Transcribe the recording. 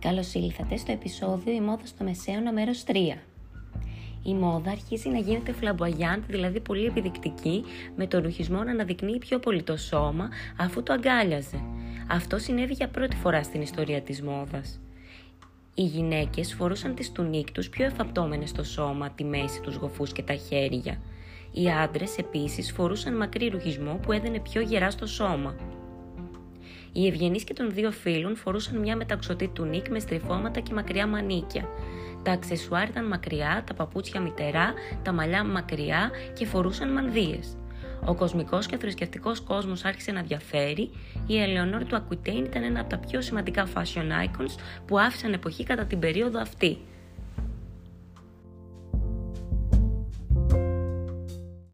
Καλώς ήλθατε στο επεισόδιο «Η μόδα στο Μεσαίωνα μέρος 3». Η μόδα αρχίζει να γίνεται flamboyant, δηλαδή πολύ επιδεικτική, με το ρουχισμό να αναδεικνύει πιο πολύ το σώμα αφού το αγκάλιαζε. Αυτό συνέβη για πρώτη φορά στην ιστορία της μόδας. Οι γυναίκες φορούσαν τις τουνίκ τους πιο εφαπτώμενες στο σώμα, τη μέση, τους γοφούς και τα χέρια. Οι άντρες επίσης φορούσαν μακρύ ρουχισμό που έδενε πιο γερά στο σώμα. Οι ευγενείς και των δύο φίλων φορούσαν μια μεταξωτή τουνίκ με στριφώματα και μακριά μανίκια. Τα αξεσουάρ ήταν μακριά, τα παπούτσια μητερά, τα μαλλιά μακριά και φορούσαν μανδύες. Ο κοσμικός και θρησκευτικός κόσμος άρχισε να διαφέρει. Η Ελεονόρ του Ακουιτέιν ήταν ένα από τα πιο σημαντικά fashion icons που άφησαν εποχή κατά την περίοδο αυτή.